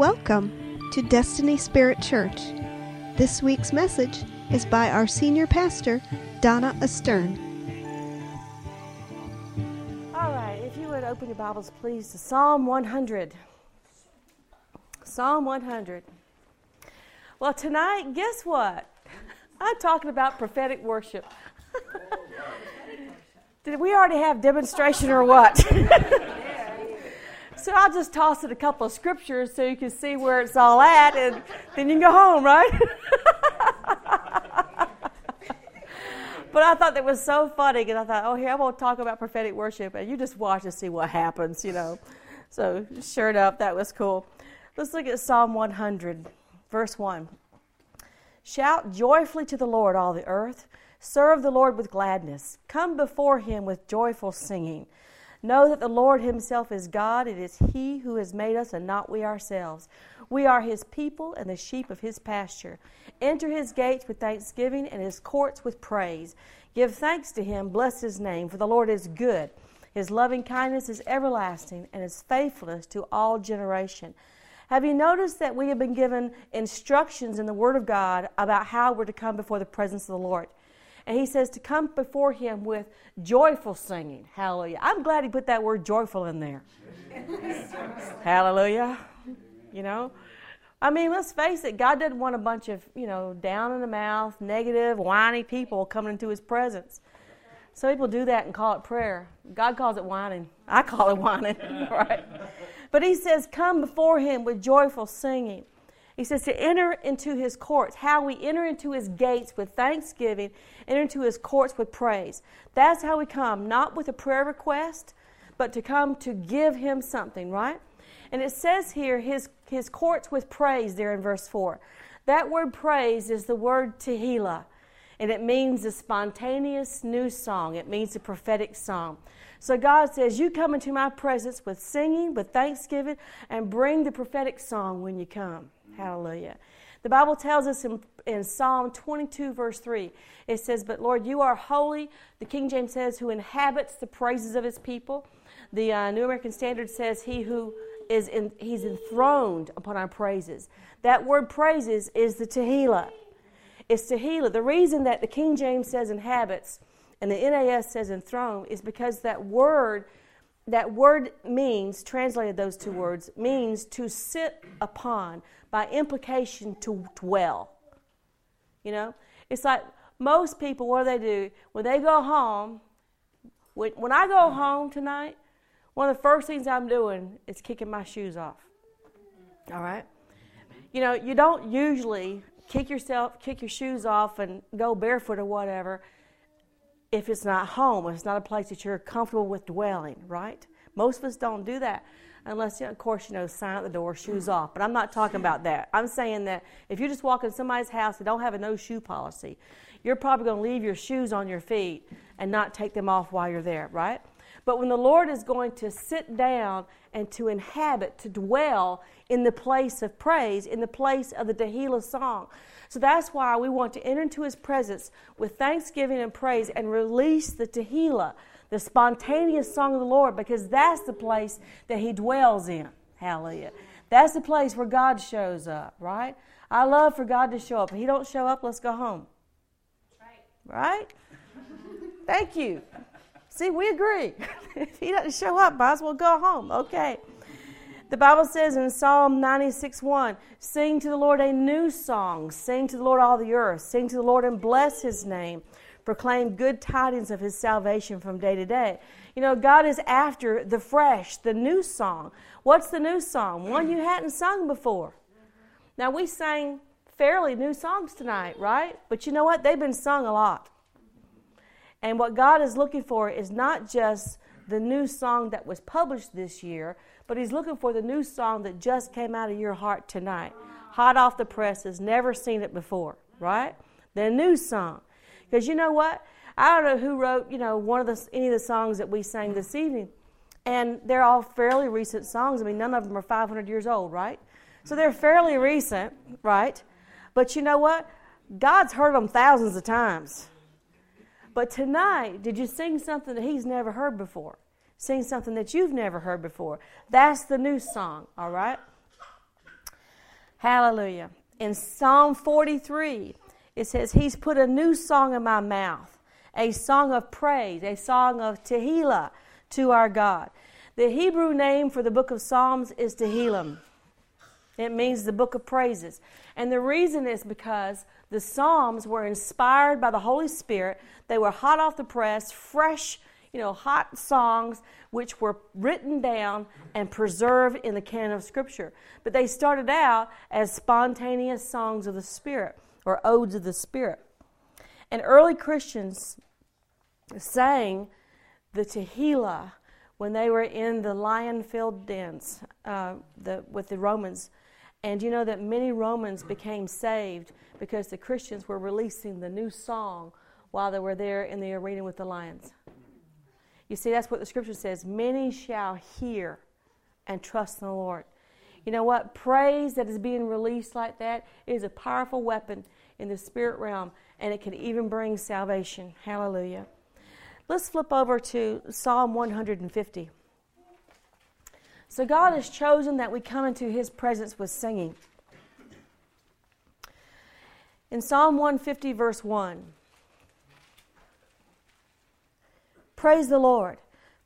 Welcome to Destiny Spirit Church. This week's message is by our senior pastor, Donna Astern. All right, if you would open your Bibles, please, to Psalm 100. Psalm 100. Well, tonight, guess what? I'm talking about prophetic worship. Did we already have demonstration or what? so I'll just toss it a couple of scriptures so you can see where it's all at, and then you can go home, right? but I thought that was so funny, and I thought, oh, here going to talk about prophetic worship, and you just watch and see what happens, you know. So sure enough, that was cool. Let's look at Psalm 100, verse 1. Shout joyfully to the Lord, all the earth. Serve the Lord with gladness. Come before him with joyful singing. Know that the Lord himself is God. It is he who has made us and not we ourselves. We are his people and the sheep of his pasture. Enter his gates with thanksgiving and his courts with praise. Give thanks to him, bless his name, for the Lord is good. His loving kindness is everlasting and his faithfulness to all generation. Have you noticed that we have been given instructions in the Word of God about how we're to come before the presence of the Lord? And he says to come before him with joyful singing. Hallelujah. I'm glad he put that word joyful in there. Hallelujah. You know? I mean, let's face it, God doesn't want a bunch of, you know, down in the mouth, negative, whiny people coming into his presence. Some people do that and call it prayer. God calls it whining. I call it whining, right? But he says, Come before him with joyful singing. He says to enter into his courts. How we enter into his gates with thanksgiving, enter into his courts with praise. That's how we come, not with a prayer request, but to come to give him something, right? And it says here, his, his courts with praise, there in verse 4. That word praise is the word tehillah, and it means a spontaneous new song. It means a prophetic song. So God says, You come into my presence with singing, with thanksgiving, and bring the prophetic song when you come. Hallelujah. The Bible tells us in, in Psalm 22, verse 3, it says, But Lord, you are holy. The King James says, Who inhabits the praises of his people. The uh, New American Standard says, He who is in, he's enthroned upon our praises. That word praises is the Tehillah. It's Tehillah. The reason that the King James says inhabits and the NAS says enthroned is because that word that word means, translated those two words, means to sit upon, by implication, to dwell. You know? It's like most people, what do they do? When they go home, when, when I go home tonight, one of the first things I'm doing is kicking my shoes off. All right? You know, you don't usually kick yourself, kick your shoes off and go barefoot or whatever if it's not home, if it's not a place that you're comfortable with dwelling, right? Most of us don't do that unless, of course, you know, sign at the door, shoes off. But I'm not talking about that. I'm saying that if you just walk in somebody's house that don't have a no shoe policy, you're probably going to leave your shoes on your feet and not take them off while you're there, right? But when the Lord is going to sit down and to inhabit, to dwell in the place of praise, in the place of the Tehillah song. So that's why we want to enter into His presence with thanksgiving and praise and release the Tehillah, the spontaneous song of the Lord, because that's the place that He dwells in. Hallelujah. That's the place where God shows up, right? I love for God to show up. If He don't show up, let's go home. Right? Right? Thank you. See, we agree. if He doesn't show up, might as well go home. Okay. The Bible says in Psalm 96 1, sing to the Lord a new song, sing to the Lord all the earth, sing to the Lord and bless his name, proclaim good tidings of his salvation from day to day. You know, God is after the fresh, the new song. What's the new song? One you hadn't sung before. Now, we sang fairly new songs tonight, right? But you know what? They've been sung a lot. And what God is looking for is not just the new song that was published this year, but he's looking for the new song that just came out of your heart tonight. Hot off the presses, never seen it before, right? The new song. Because you know what? I don't know who wrote, you know, one of the any of the songs that we sang this evening. And they're all fairly recent songs. I mean, none of them are 500 years old, right? So they're fairly recent, right? But you know what? God's heard them thousands of times. But tonight, did you sing something that He's never heard before? Sing something that you've never heard before. That's the new song, all right? Hallelujah. In Psalm 43, it says, He's put a new song in my mouth, a song of praise, a song of Tehillah to our God. The Hebrew name for the book of Psalms is Tehillim. It means the book of praises. And the reason is because the Psalms were inspired by the Holy Spirit. They were hot off the press, fresh, you know, hot songs which were written down and preserved in the canon of Scripture. But they started out as spontaneous songs of the Spirit or odes of the Spirit. And early Christians sang the Tehillah when they were in the lion filled dens uh, the, with the Romans. And you know that many Romans became saved because the Christians were releasing the new song while they were there in the arena with the lions. You see, that's what the scripture says many shall hear and trust in the Lord. You know what? Praise that is being released like that is a powerful weapon in the spirit realm, and it can even bring salvation. Hallelujah. Let's flip over to Psalm 150. So, God has chosen that we come into His presence with singing. In Psalm 150, verse 1, praise the Lord.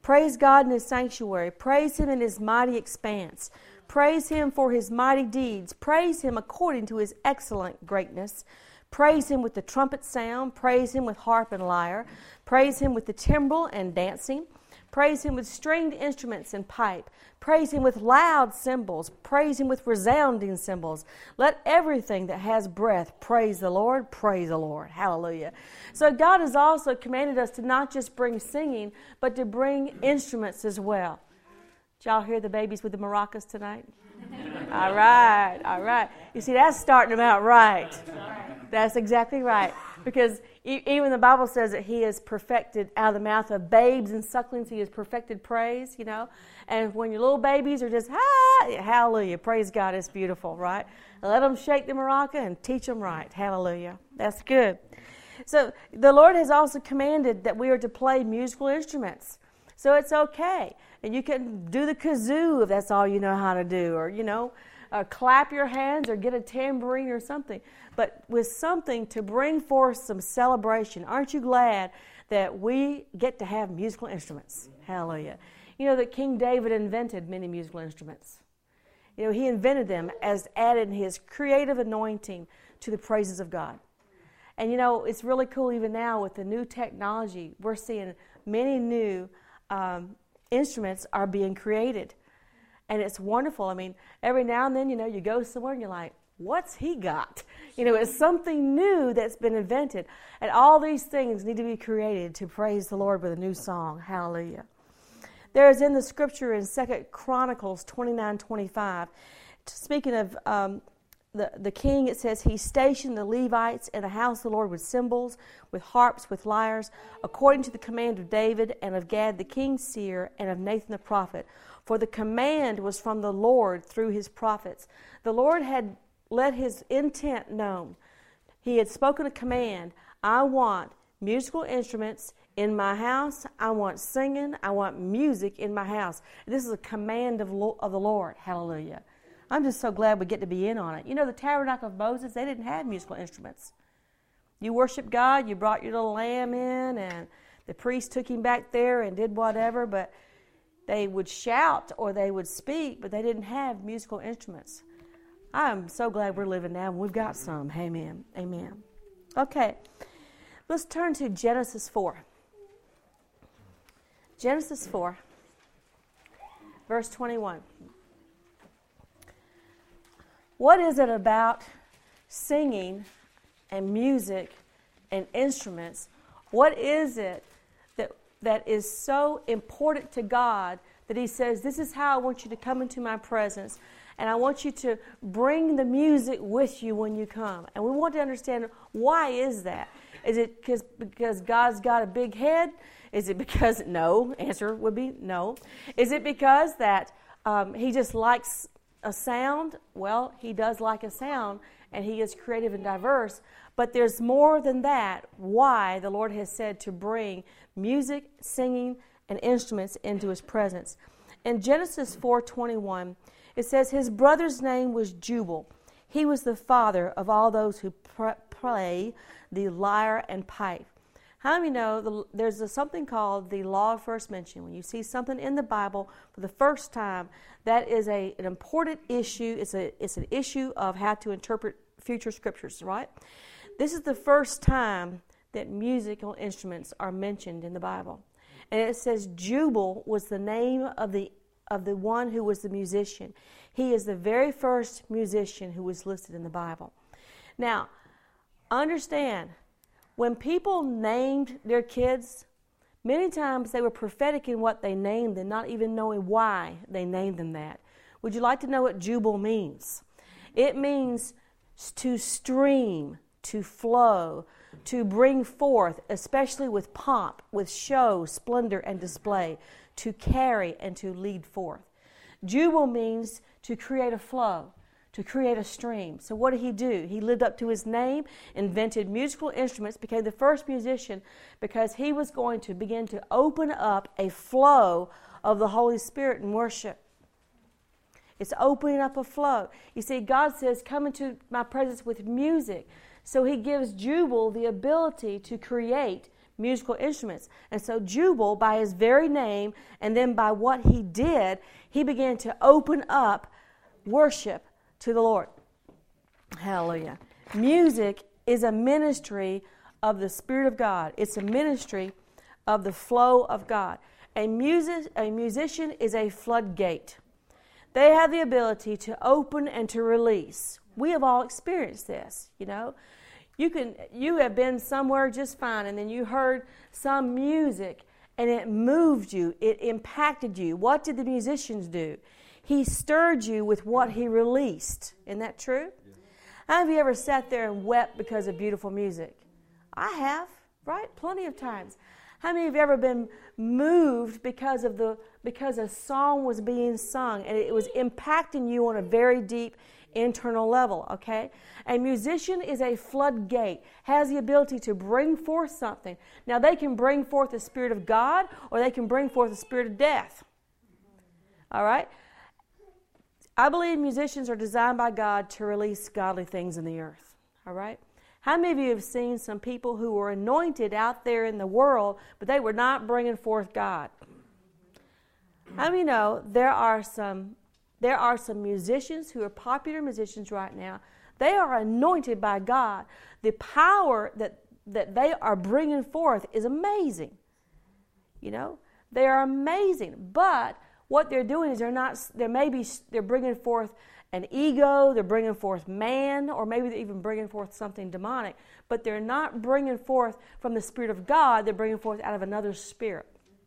Praise God in His sanctuary. Praise Him in His mighty expanse. Praise Him for His mighty deeds. Praise Him according to His excellent greatness. Praise him with the trumpet sound. Praise him with harp and lyre. Praise him with the timbrel and dancing. Praise him with stringed instruments and pipe. Praise him with loud cymbals. Praise him with resounding cymbals. Let everything that has breath praise the Lord. Praise the Lord. Hallelujah. So, God has also commanded us to not just bring singing, but to bring instruments as well. Did y'all hear the babies with the maracas tonight? all right, all right. You see, that's starting them out right. That's exactly right. Because even the Bible says that He has perfected out of the mouth of babes and sucklings, He has perfected praise, you know. And when your little babies are just, ah, hallelujah, praise God, it's beautiful, right? Let them shake the maraca and teach them right. Hallelujah. That's good. So the Lord has also commanded that we are to play musical instruments. So it's okay. And you can do the kazoo if that's all you know how to do, or, you know, uh, clap your hands or get a tambourine or something, but with something to bring forth some celebration. Aren't you glad that we get to have musical instruments? Hallelujah. You know that King David invented many musical instruments. You know, he invented them as added his creative anointing to the praises of God. And you know, it's really cool even now with the new technology, we're seeing many new um, instruments are being created. And it's wonderful. I mean, every now and then, you know, you go somewhere and you're like, what's he got? You know, it's something new that's been invented. And all these things need to be created to praise the Lord with a new song. Hallelujah. There is in the scripture in Second Chronicles 29 25, speaking of um, the, the king, it says, He stationed the Levites in the house of the Lord with cymbals, with harps, with lyres, according to the command of David and of Gad the king's seer and of Nathan the prophet for the command was from the Lord through his prophets. The Lord had let his intent known. He had spoken a command I want musical instruments in my house. I want singing. I want music in my house. This is a command of, of the Lord. Hallelujah. I'm just so glad we get to be in on it. You know, the tabernacle of Moses, they didn't have musical instruments. You worship God, you brought your little lamb in, and the priest took him back there and did whatever, but they would shout or they would speak, but they didn't have musical instruments. I'm so glad we're living now we've got some. Amen. Amen. Okay, let's turn to Genesis 4. Genesis 4, verse 21. What is it about singing and music and instruments? What is it that is so important to God that He says, This is how I want you to come into my presence. And I want you to bring the music with you when you come. And we want to understand why is that? Is it because, God's got a big head? Is it because, no, answer would be no. Is it because that um, He just likes a sound? Well, He does like a sound, and He is creative and diverse. But there's more than that why the Lord has said to bring music, singing, and instruments into his presence. In Genesis 4:21, it says his brother's name was Jubal. He was the father of all those who pr- play the lyre and pipe. How many know the, there's a, something called the law of first mention? When you see something in the Bible for the first time, that is a, an important issue. It's, a, it's an issue of how to interpret future scriptures, right? This is the first time that musical instruments are mentioned in the Bible. And it says Jubal was the name of the, of the one who was the musician. He is the very first musician who was listed in the Bible. Now, understand, when people named their kids, many times they were prophetic in what they named them, not even knowing why they named them that. Would you like to know what Jubal means? It means to stream, to flow, to bring forth, especially with pomp, with show, splendor, and display, to carry and to lead forth. Jubal means to create a flow, to create a stream. So, what did he do? He lived up to his name, invented musical instruments, became the first musician because he was going to begin to open up a flow of the Holy Spirit in worship. It's opening up a flow. You see, God says, Come into my presence with music. So he gives Jubal the ability to create musical instruments. And so Jubal, by his very name, and then by what he did, he began to open up worship to the Lord. Hallelujah. Music is a ministry of the Spirit of God, it's a ministry of the flow of God. A, music, a musician is a floodgate. They have the ability to open and to release. We have all experienced this, you know. You can you have been somewhere just fine and then you heard some music and it moved you, it impacted you. What did the musicians do? He stirred you with what he released. Isn't that true? Yeah. Have you ever sat there and wept because of beautiful music? I have, right? Plenty of times. How many of you ever been moved because of the because a song was being sung and it was impacting you on a very deep internal level, okay? A musician is a floodgate, has the ability to bring forth something. Now, they can bring forth the Spirit of God or they can bring forth the Spirit of death. All right? I believe musicians are designed by God to release godly things in the earth. All right? How many of you have seen some people who were anointed out there in the world, but they were not bringing forth God? How many know there are some there are some musicians who are popular musicians right now. They are anointed by God. The power that, that they are bringing forth is amazing. You know, they are amazing. But what they're doing is they're not, they're maybe, they're bringing forth an ego, they're bringing forth man, or maybe they're even bringing forth something demonic. But they're not bringing forth from the Spirit of God, they're bringing forth out of another spirit.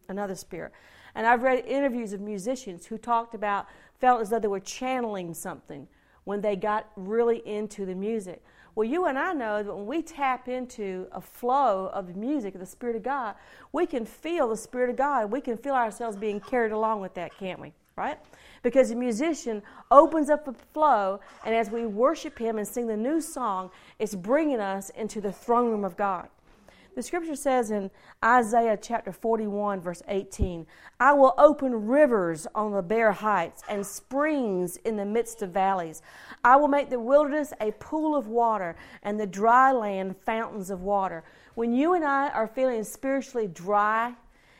Another spirit. And I've read interviews of musicians who talked about felt as though they were channeling something when they got really into the music. Well, you and I know that when we tap into a flow of music of the Spirit of God, we can feel the Spirit of God. We can feel ourselves being carried along with that, can't we? Right? Because the musician opens up a flow, and as we worship Him and sing the new song, it's bringing us into the throne room of God. The scripture says in Isaiah chapter 41, verse 18, I will open rivers on the bare heights and springs in the midst of valleys. I will make the wilderness a pool of water and the dry land fountains of water. When you and I are feeling spiritually dry,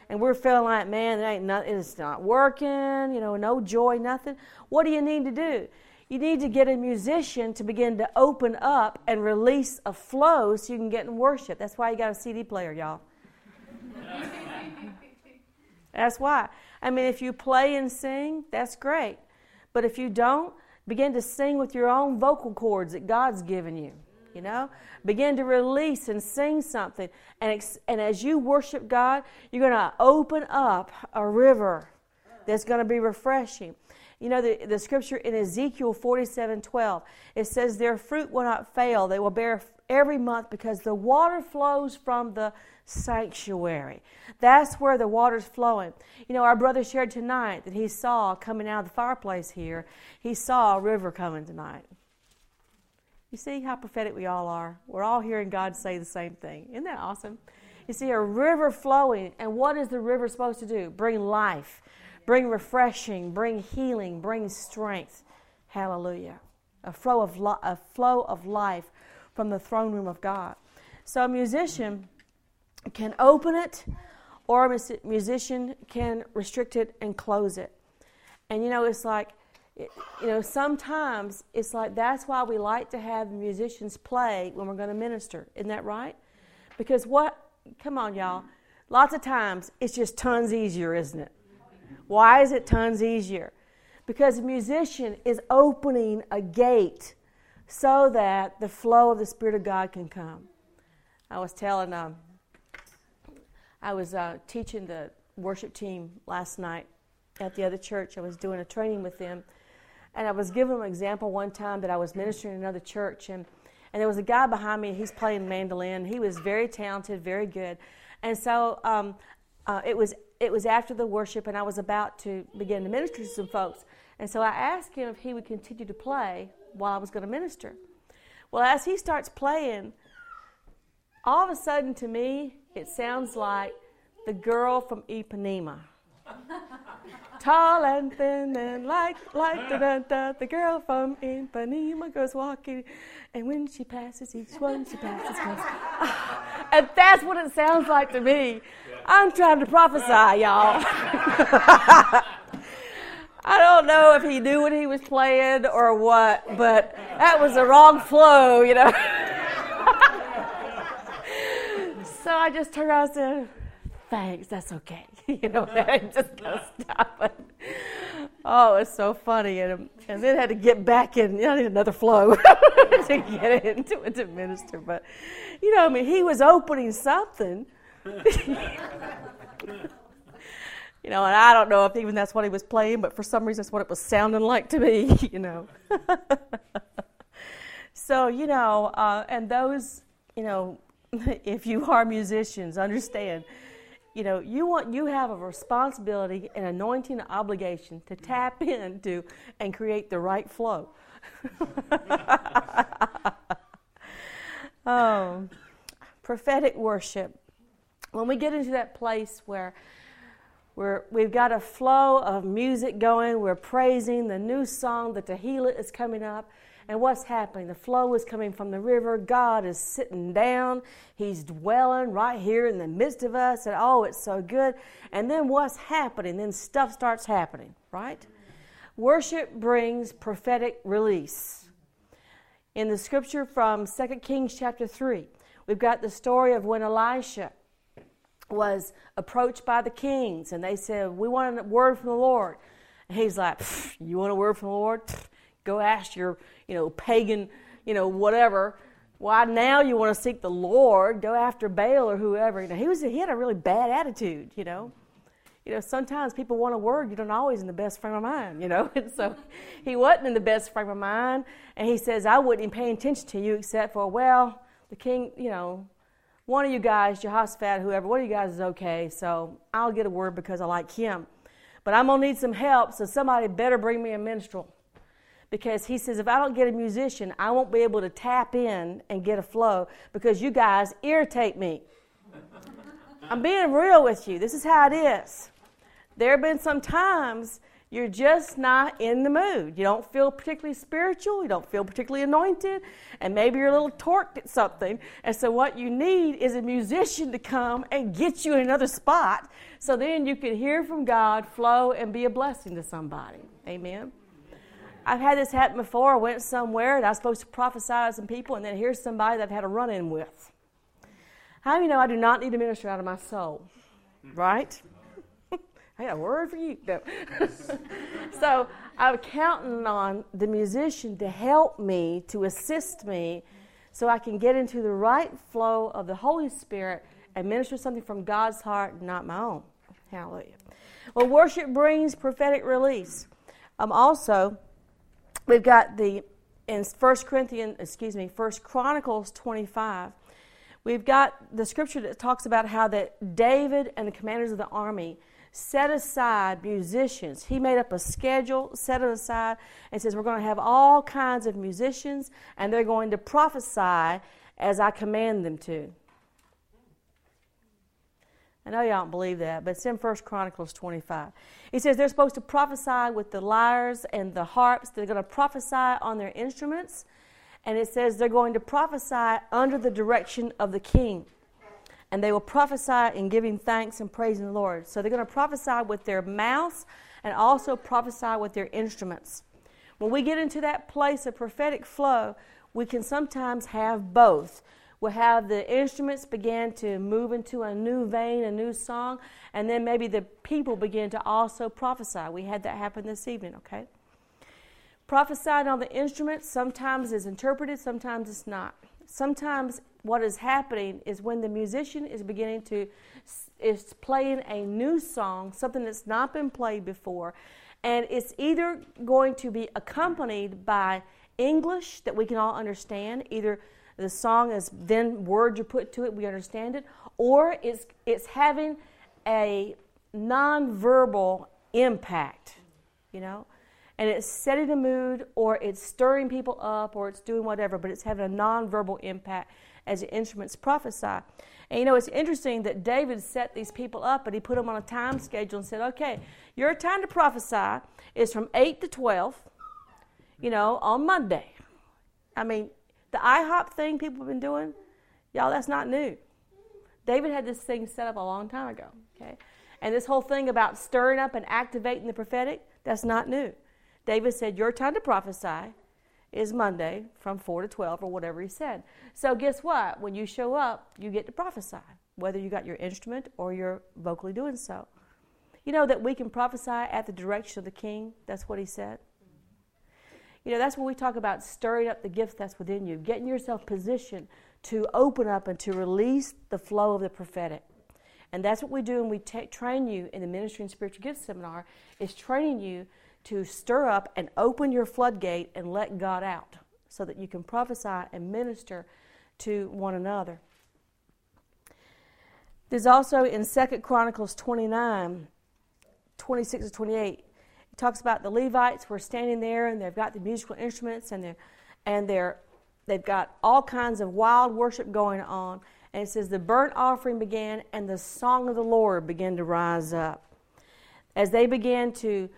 and we're feeling like, man, it ain't not, it's not working, you know, no joy, nothing. What do you need to do? You need to get a musician to begin to open up and release a flow so you can get in worship. That's why you got a CD player, y'all. that's why. I mean, if you play and sing, that's great. But if you don't, begin to sing with your own vocal cords that God's given you. You know, begin to release and sing something. And, ex- and as you worship God, you're going to open up a river that's going to be refreshing. You know, the, the scripture in Ezekiel 47 12, it says, Their fruit will not fail. They will bear every month because the water flows from the sanctuary. That's where the water's flowing. You know, our brother shared tonight that he saw coming out of the fireplace here, he saw a river coming tonight. You see how prophetic we all are? We're all hearing God say the same thing. Isn't that awesome? You see a river flowing, and what is the river supposed to do? Bring life bring refreshing, bring healing, bring strength. Hallelujah. a flow of, li- a flow of life from the throne room of God. So a musician can open it, or a musician can restrict it and close it. And you know, it's like, you know, sometimes it's like that's why we like to have musicians play when we're going to minister. Isn't that right? Because what, come on, y'all, lots of times it's just tons easier, isn't it? Why is it tons easier? Because a musician is opening a gate so that the flow of the Spirit of God can come. I was telling, um, I was uh, teaching the worship team last night at the other church. I was doing a training with them. And I was giving them an example one time that I was ministering in another church. And, and there was a guy behind me, he's playing mandolin. He was very talented, very good. And so um, uh, it, was, it was after the worship, and I was about to begin to minister to some folks. And so I asked him if he would continue to play while I was going to minister. Well, as he starts playing, all of a sudden to me, it sounds like the girl from Ipanema. Tall and thin and like like da da da. The girl from Ipanema goes walking, and when she passes each one, she passes and that's what it sounds like to me. I'm trying to prophesy, y'all. I don't know if he knew what he was playing or what, but that was the wrong flow, you know. so I just turned around and said, Thanks, that's okay. you know, I just gotta stop it. Oh, it's so funny. And, and then had to get back in, you know, I need another flow to get into it to minister. But, you know, I mean, he was opening something. You know, and I don't know if even that's what he was playing, but for some reason that's what it was sounding like to me, you know. so, you know, uh, and those, you know, if you are musicians, understand, you know, you want you have a responsibility, an anointing, an obligation to tap into and create the right flow. oh, prophetic worship. When we get into that place where we're, we've got a flow of music going. We're praising the new song. The Tehillah is coming up. And what's happening? The flow is coming from the river. God is sitting down. He's dwelling right here in the midst of us. And oh, it's so good. And then what's happening? Then stuff starts happening, right? Worship brings prophetic release. In the scripture from 2 Kings chapter 3, we've got the story of when Elisha was approached by the kings and they said, We want a word from the Lord. And he's like, You want a word from the Lord? Go ask your, you know, pagan, you know, whatever. Why now you want to seek the Lord? Go after Baal or whoever. You know, he was he had a really bad attitude, you know. You know, sometimes people want a word, you're not always in the best frame of mind, you know. And so he wasn't in the best frame of mind. And he says, I wouldn't pay attention to you except for, well, the king, you know, one of you guys, Jehoshaphat, whoever, one of you guys is okay, so I'll get a word because I like him. But I'm going to need some help, so somebody better bring me a minstrel. Because he says, if I don't get a musician, I won't be able to tap in and get a flow because you guys irritate me. I'm being real with you. This is how it is. There have been some times you're just not in the mood. You don't feel particularly spiritual. You don't feel particularly anointed. And maybe you're a little torqued at something. And so, what you need is a musician to come and get you in another spot so then you can hear from God, flow, and be a blessing to somebody. Amen. I've had this happen before. I went somewhere and I was supposed to prophesy to some people, and then here's somebody that I've had a run in with. How do you know I do not need to minister out of my soul? Right? I got a word for you. No. so I'm counting on the musician to help me, to assist me, so I can get into the right flow of the Holy Spirit and minister something from God's heart, not my own. Hallelujah. Well, worship brings prophetic release. Um, also, we've got the in First Corinthians, excuse me, First Chronicles 25. We've got the scripture that talks about how that David and the commanders of the army set aside musicians. He made up a schedule, set it aside, and says, We're going to have all kinds of musicians, and they're going to prophesy as I command them to. I know y'all don't believe that, but it's in 1 Chronicles 25. He says they're supposed to prophesy with the lyres and the harps. They're going to prophesy on their instruments. And it says they're going to prophesy under the direction of the king. And they will prophesy in giving thanks and praising the Lord. So they're going to prophesy with their mouths and also prophesy with their instruments. When we get into that place of prophetic flow, we can sometimes have both we'll have the instruments begin to move into a new vein, a new song, and then maybe the people begin to also prophesy. We had that happen this evening, okay? Prophesying on the instruments sometimes is interpreted, sometimes it's not. Sometimes what is happening is when the musician is beginning to is playing a new song, something that's not been played before, and it's either going to be accompanied by English that we can all understand, either the song is then words are put to it, we understand it, or it's, it's having a nonverbal impact, you know? And it's setting a mood, or it's stirring people up, or it's doing whatever, but it's having a nonverbal impact as the instruments prophesy. And you know, it's interesting that David set these people up and he put them on a time schedule and said, okay, your time to prophesy is from 8 to 12, you know, on Monday. I mean, the IHOP thing people have been doing, y'all, that's not new. David had this thing set up a long time ago, okay? And this whole thing about stirring up and activating the prophetic, that's not new. David said, Your time to prophesy is Monday from 4 to 12 or whatever he said. So, guess what? When you show up, you get to prophesy, whether you got your instrument or you're vocally doing so. You know that we can prophesy at the direction of the king? That's what he said. You know, that's when we talk about stirring up the gift that's within you, getting yourself positioned to open up and to release the flow of the prophetic. And that's what we do when we t- train you in the Ministry and Spiritual Gifts Seminar, is training you to stir up and open your floodgate and let God out so that you can prophesy and minister to one another. There's also in 2 Chronicles 29, 26 to 28, it talks about the Levites were standing there and they've got the musical instruments and they're and they're they've got all kinds of wild worship going on. And it says the burnt offering began and the song of the Lord began to rise up. As they began to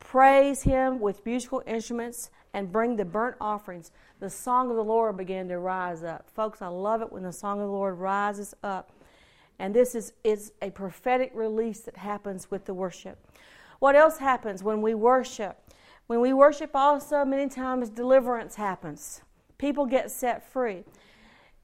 praise him with musical instruments and bring the burnt offerings, the song of the Lord began to rise up. Folks, I love it when the song of the Lord rises up. And this is, is a prophetic release that happens with the worship. What else happens when we worship? When we worship, also, many times deliverance happens. People get set free.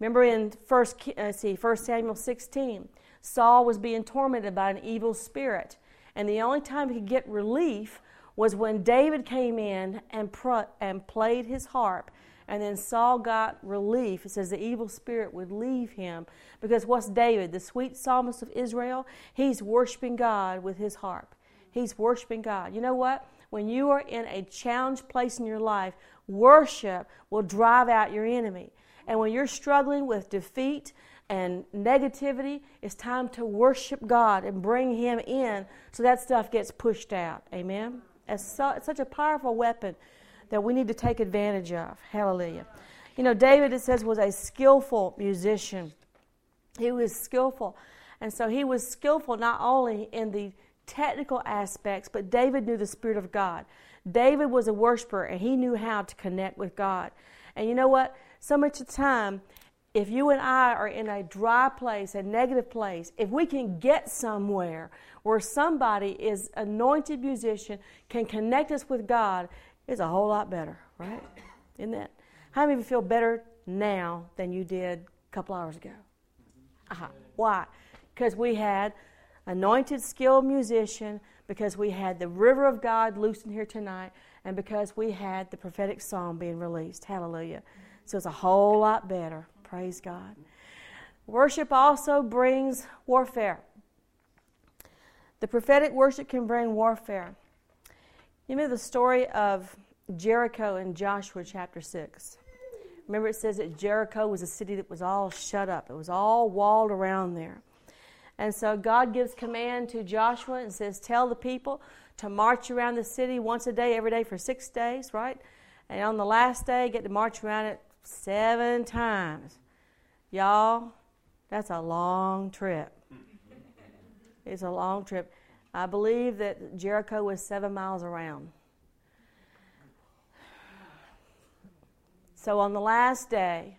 Remember in first, uh, see, 1 Samuel 16, Saul was being tormented by an evil spirit. And the only time he could get relief was when David came in and, pr- and played his harp. And then Saul got relief. It says the evil spirit would leave him. Because what's David, the sweet psalmist of Israel? He's worshiping God with his harp. He's worshiping God. You know what? When you are in a challenged place in your life, worship will drive out your enemy. And when you're struggling with defeat and negativity, it's time to worship God and bring Him in so that stuff gets pushed out. Amen? So, such a powerful weapon that we need to take advantage of. Hallelujah. You know, David, it says, was a skillful musician. He was skillful. And so he was skillful not only in the technical aspects, but David knew the Spirit of God. David was a worshiper and he knew how to connect with God. And you know what? So much of the time, if you and I are in a dry place, a negative place, if we can get somewhere where somebody is anointed musician can connect us with God, it's a whole lot better, right? Isn't that? How many of you feel better now than you did a couple hours ago? Uh-huh. Why? Because we had anointed, skilled musician, because we had the river of God loosened here tonight, and because we had the prophetic song being released. Hallelujah. So it's a whole lot better. Praise God. Worship also brings warfare. The prophetic worship can bring warfare. You know the story of Jericho in Joshua chapter 6. Remember, it says that Jericho was a city that was all shut up, it was all walled around there. And so God gives command to Joshua and says, Tell the people to march around the city once a day, every day for six days, right? And on the last day, get to march around it seven times. Y'all, that's a long trip. It's a long trip. I believe that Jericho was seven miles around. So on the last day,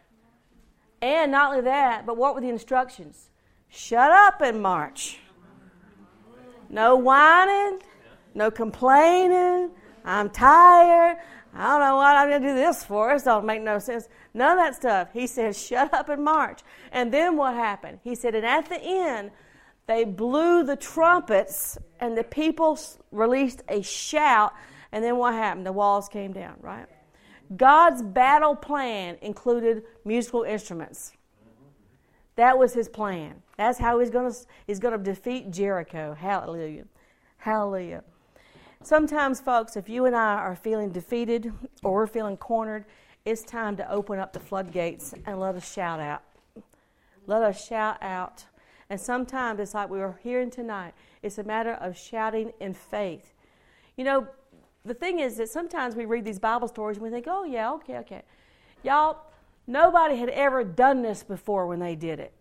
and not only that, but what were the instructions? Shut up and march. No whining, no complaining. I'm tired. I don't know what I'm going to do this for. This don't make no sense. None of that stuff. He said, shut up and march. And then what happened? He said, and at the end, they blew the trumpets, and the people released a shout. And then what happened? The walls came down, right? God's battle plan included musical instruments. That was his plan. That's how he's going to he's going to defeat Jericho. Hallelujah. Hallelujah. Sometimes, folks, if you and I are feeling defeated or we're feeling cornered, it's time to open up the floodgates and let us shout out. Let us shout out. And sometimes it's like we were hearing tonight. It's a matter of shouting in faith. You know, the thing is that sometimes we read these Bible stories and we think, oh, yeah, okay, okay. Y'all, nobody had ever done this before when they did it.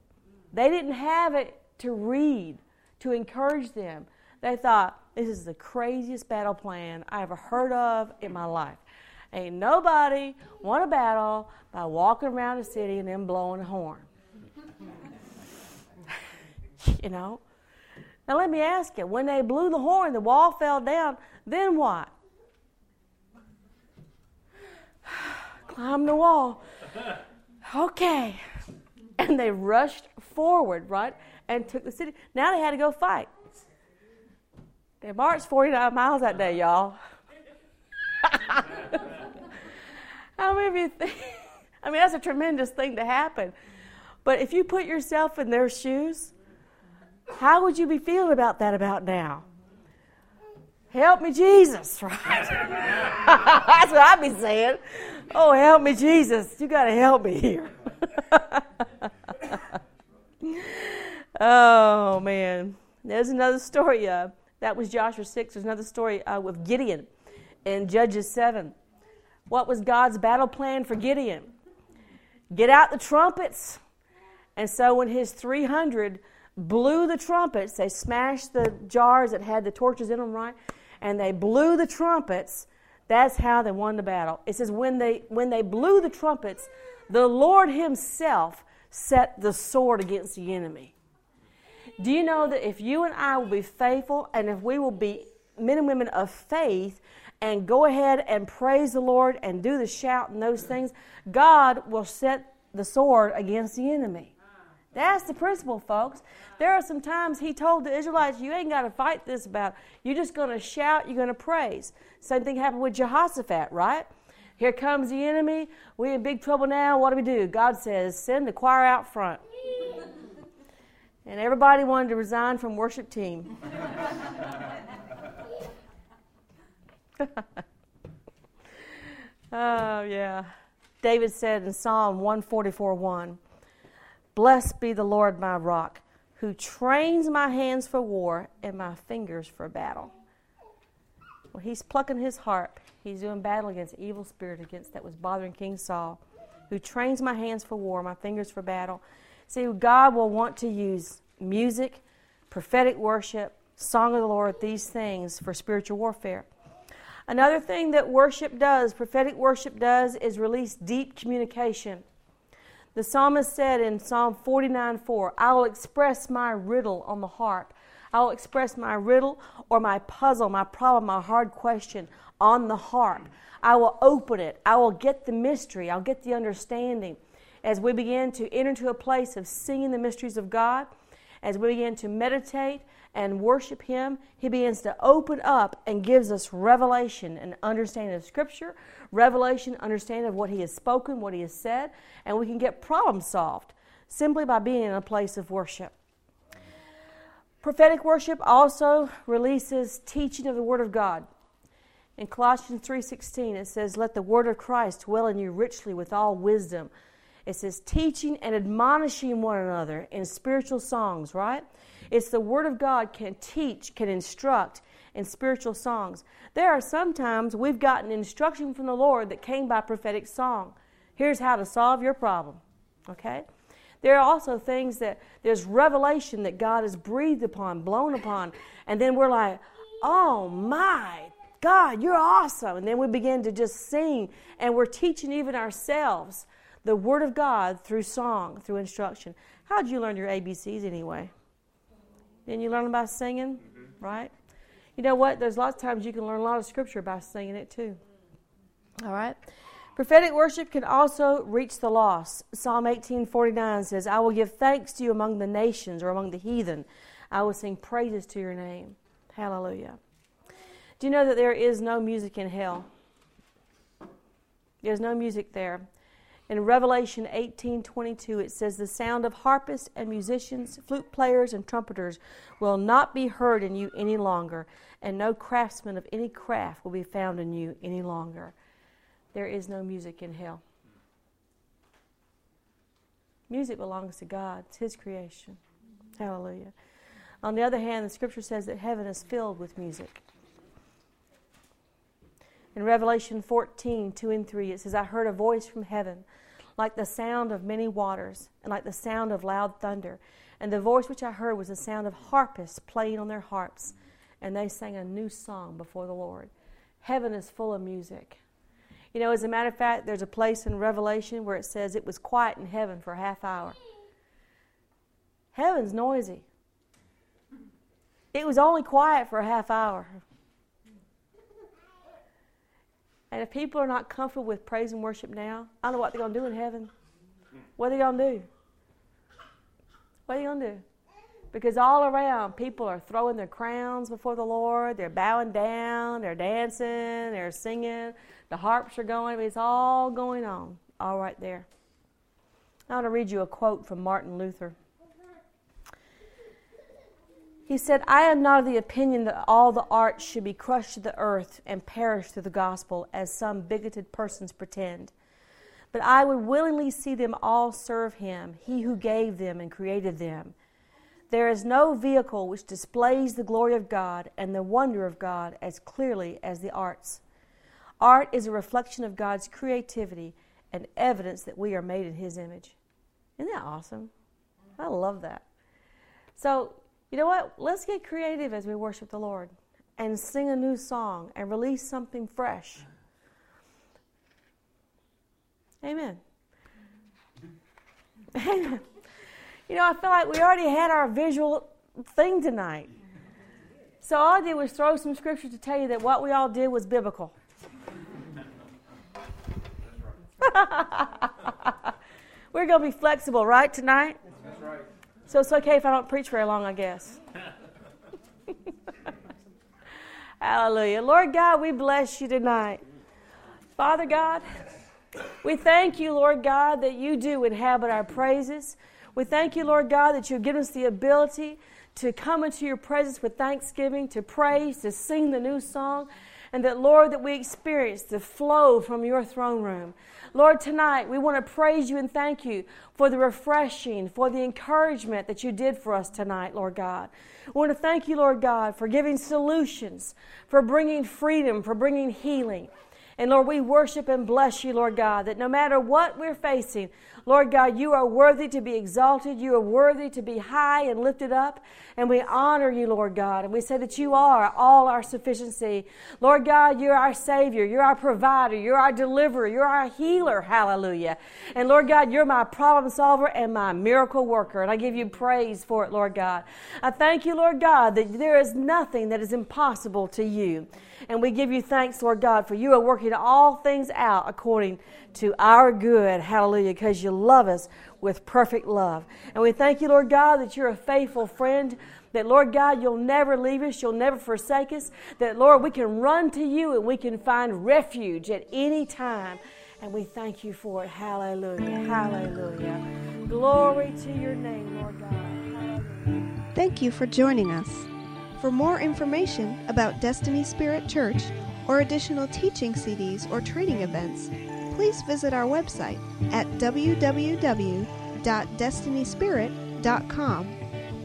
They didn't have it to read, to encourage them. They thought, this is the craziest battle plan I ever heard of in my life. Ain't nobody won a battle by walking around the city and then blowing a horn. you know? Now let me ask you, when they blew the horn, the wall fell down, then what? Climb the wall. Okay. And they rushed forward, right? And took the city. Now they had to go fight. They marched 49 miles that day, y'all. How many of you think? I mean, that's a tremendous thing to happen. But if you put yourself in their shoes, how would you be feeling about that about now? Help me, Jesus, right? that's what I'd be saying. Oh, help me, Jesus. You got to help me here. oh, man. There's another story. Uh, that was Joshua 6. There's another story uh, with Gideon in Judges 7. What was God's battle plan for Gideon? Get out the trumpets. And so when his 300 blew the trumpets, they smashed the jars that had the torches in them, right? And they blew the trumpets. That's how they won the battle. It says when they when they blew the trumpets, the Lord himself set the sword against the enemy. Do you know that if you and I will be faithful and if we will be men and women of faith and go ahead and praise the Lord and do the shout and those things, God will set the sword against the enemy. That's the principle, folks. There are some times he told the Israelites, you ain't got to fight this about. You're just going to shout, you're going to praise. Same thing happened with Jehoshaphat, right? Here comes the enemy. We're in big trouble now. What do we do? God says, send the choir out front. And everybody wanted to resign from worship team. oh, yeah. David said in Psalm 144 1, Blessed be the Lord my rock, who trains my hands for war and my fingers for battle. Well, he's plucking his harp. He's doing battle against evil spirit against that was bothering King Saul, who trains my hands for war, my fingers for battle. See, God will want to use music, prophetic worship, song of the Lord, these things for spiritual warfare. Another thing that worship does, prophetic worship does, is release deep communication. The psalmist said in Psalm 49 4, I will express my riddle on the harp. I will express my riddle or my puzzle, my problem, my hard question on the harp. I will open it. I will get the mystery. I'll get the understanding. As we begin to enter into a place of singing the mysteries of God, as we begin to meditate and worship Him, He begins to open up and gives us revelation and understanding of Scripture, revelation, understanding of what He has spoken, what He has said, and we can get problems solved simply by being in a place of worship. Prophetic worship also releases teaching of the Word of God. In Colossians 3:16 it says, "Let the word of Christ dwell in you richly with all wisdom." It says teaching and admonishing one another in spiritual songs, right? It's the Word of God can teach, can instruct in spiritual songs. There are sometimes we've gotten instruction from the Lord that came by prophetic song. Here's how to solve your problem. Okay? There are also things that there's revelation that God has breathed upon, blown upon, and then we're like, oh my God, you're awesome. And then we begin to just sing, and we're teaching even ourselves the Word of God through song, through instruction. How'd you learn your ABCs anyway? Didn't you learn them by singing? Mm-hmm. Right? You know what? There's lots of times you can learn a lot of scripture by singing it too. All right? Prophetic worship can also reach the lost. Psalm 18:49 says, "I will give thanks to you among the nations or among the heathen. I will sing praises to your name." Hallelujah. Do you know that there is no music in hell? There's no music there. In Revelation 18:22 it says the sound of harpists and musicians, flute players and trumpeters will not be heard in you any longer, and no craftsman of any craft will be found in you any longer. There is no music in hell. Music belongs to God. It's his creation. Hallelujah. On the other hand, the scripture says that heaven is filled with music. In Revelation 14, 2 and 3, it says, I heard a voice from heaven, like the sound of many waters, and like the sound of loud thunder. And the voice which I heard was the sound of harpists playing on their harps, and they sang a new song before the Lord. Heaven is full of music. You know, as a matter of fact, there's a place in Revelation where it says it was quiet in heaven for a half hour. Heaven's noisy. It was only quiet for a half hour. And if people are not comfortable with praise and worship now, I don't know what they're going to do in heaven. What are they going to do? What are they going to do? Because all around, people are throwing their crowns before the Lord. They're bowing down. They're dancing. They're singing. The harps are going. It's all going on, all right there. I want to read you a quote from Martin Luther. He said, I am not of the opinion that all the arts should be crushed to the earth and perish through the gospel, as some bigoted persons pretend. But I would willingly see them all serve him, he who gave them and created them. There is no vehicle which displays the glory of God and the wonder of God as clearly as the arts. Art is a reflection of God's creativity and evidence that we are made in his image. Isn't that awesome? I love that. So, you know what? Let's get creative as we worship the Lord and sing a new song and release something fresh. Amen. You know, I feel like we already had our visual thing tonight. So all I did was throw some scripture to tell you that what we all did was biblical. We're going to be flexible, right, tonight? So it's okay if I don't preach very long, I guess. Hallelujah. Lord God, we bless you tonight. Father God, we thank you, Lord God, that you do inhabit our praises. We thank you, Lord God, that you've given us the ability to come into your presence with thanksgiving, to praise, to sing the new song, and that, Lord, that we experience the flow from your throne room. Lord, tonight we want to praise you and thank you for the refreshing, for the encouragement that you did for us tonight, Lord God. We want to thank you, Lord God, for giving solutions, for bringing freedom, for bringing healing. And Lord, we worship and bless you, Lord God, that no matter what we're facing, Lord God, you are worthy to be exalted. You are worthy to be high and lifted up. And we honor you, Lord God. And we say that you are all our sufficiency. Lord God, you're our Savior. You're our provider. You're our deliverer. You're our healer. Hallelujah. And Lord God, you're my problem solver and my miracle worker. And I give you praise for it, Lord God. I thank you, Lord God, that there is nothing that is impossible to you. And we give you thanks, Lord God, for you are working all things out according to our good. Hallelujah. Because you love us with perfect love. And we thank you, Lord God, that you're a faithful friend. That, Lord God, you'll never leave us, you'll never forsake us. That, Lord, we can run to you and we can find refuge at any time. And we thank you for it. Hallelujah. Hallelujah. Glory to your name, Lord God. Thank you for joining us. For more information about Destiny Spirit Church or additional teaching CDs or training events, please visit our website at www.destinyspirit.com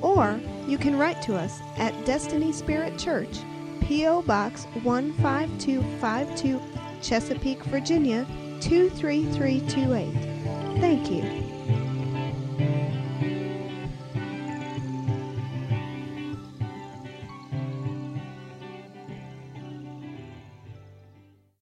or you can write to us at Destiny Spirit Church, P.O. Box 15252, Chesapeake, Virginia 23328. Thank you.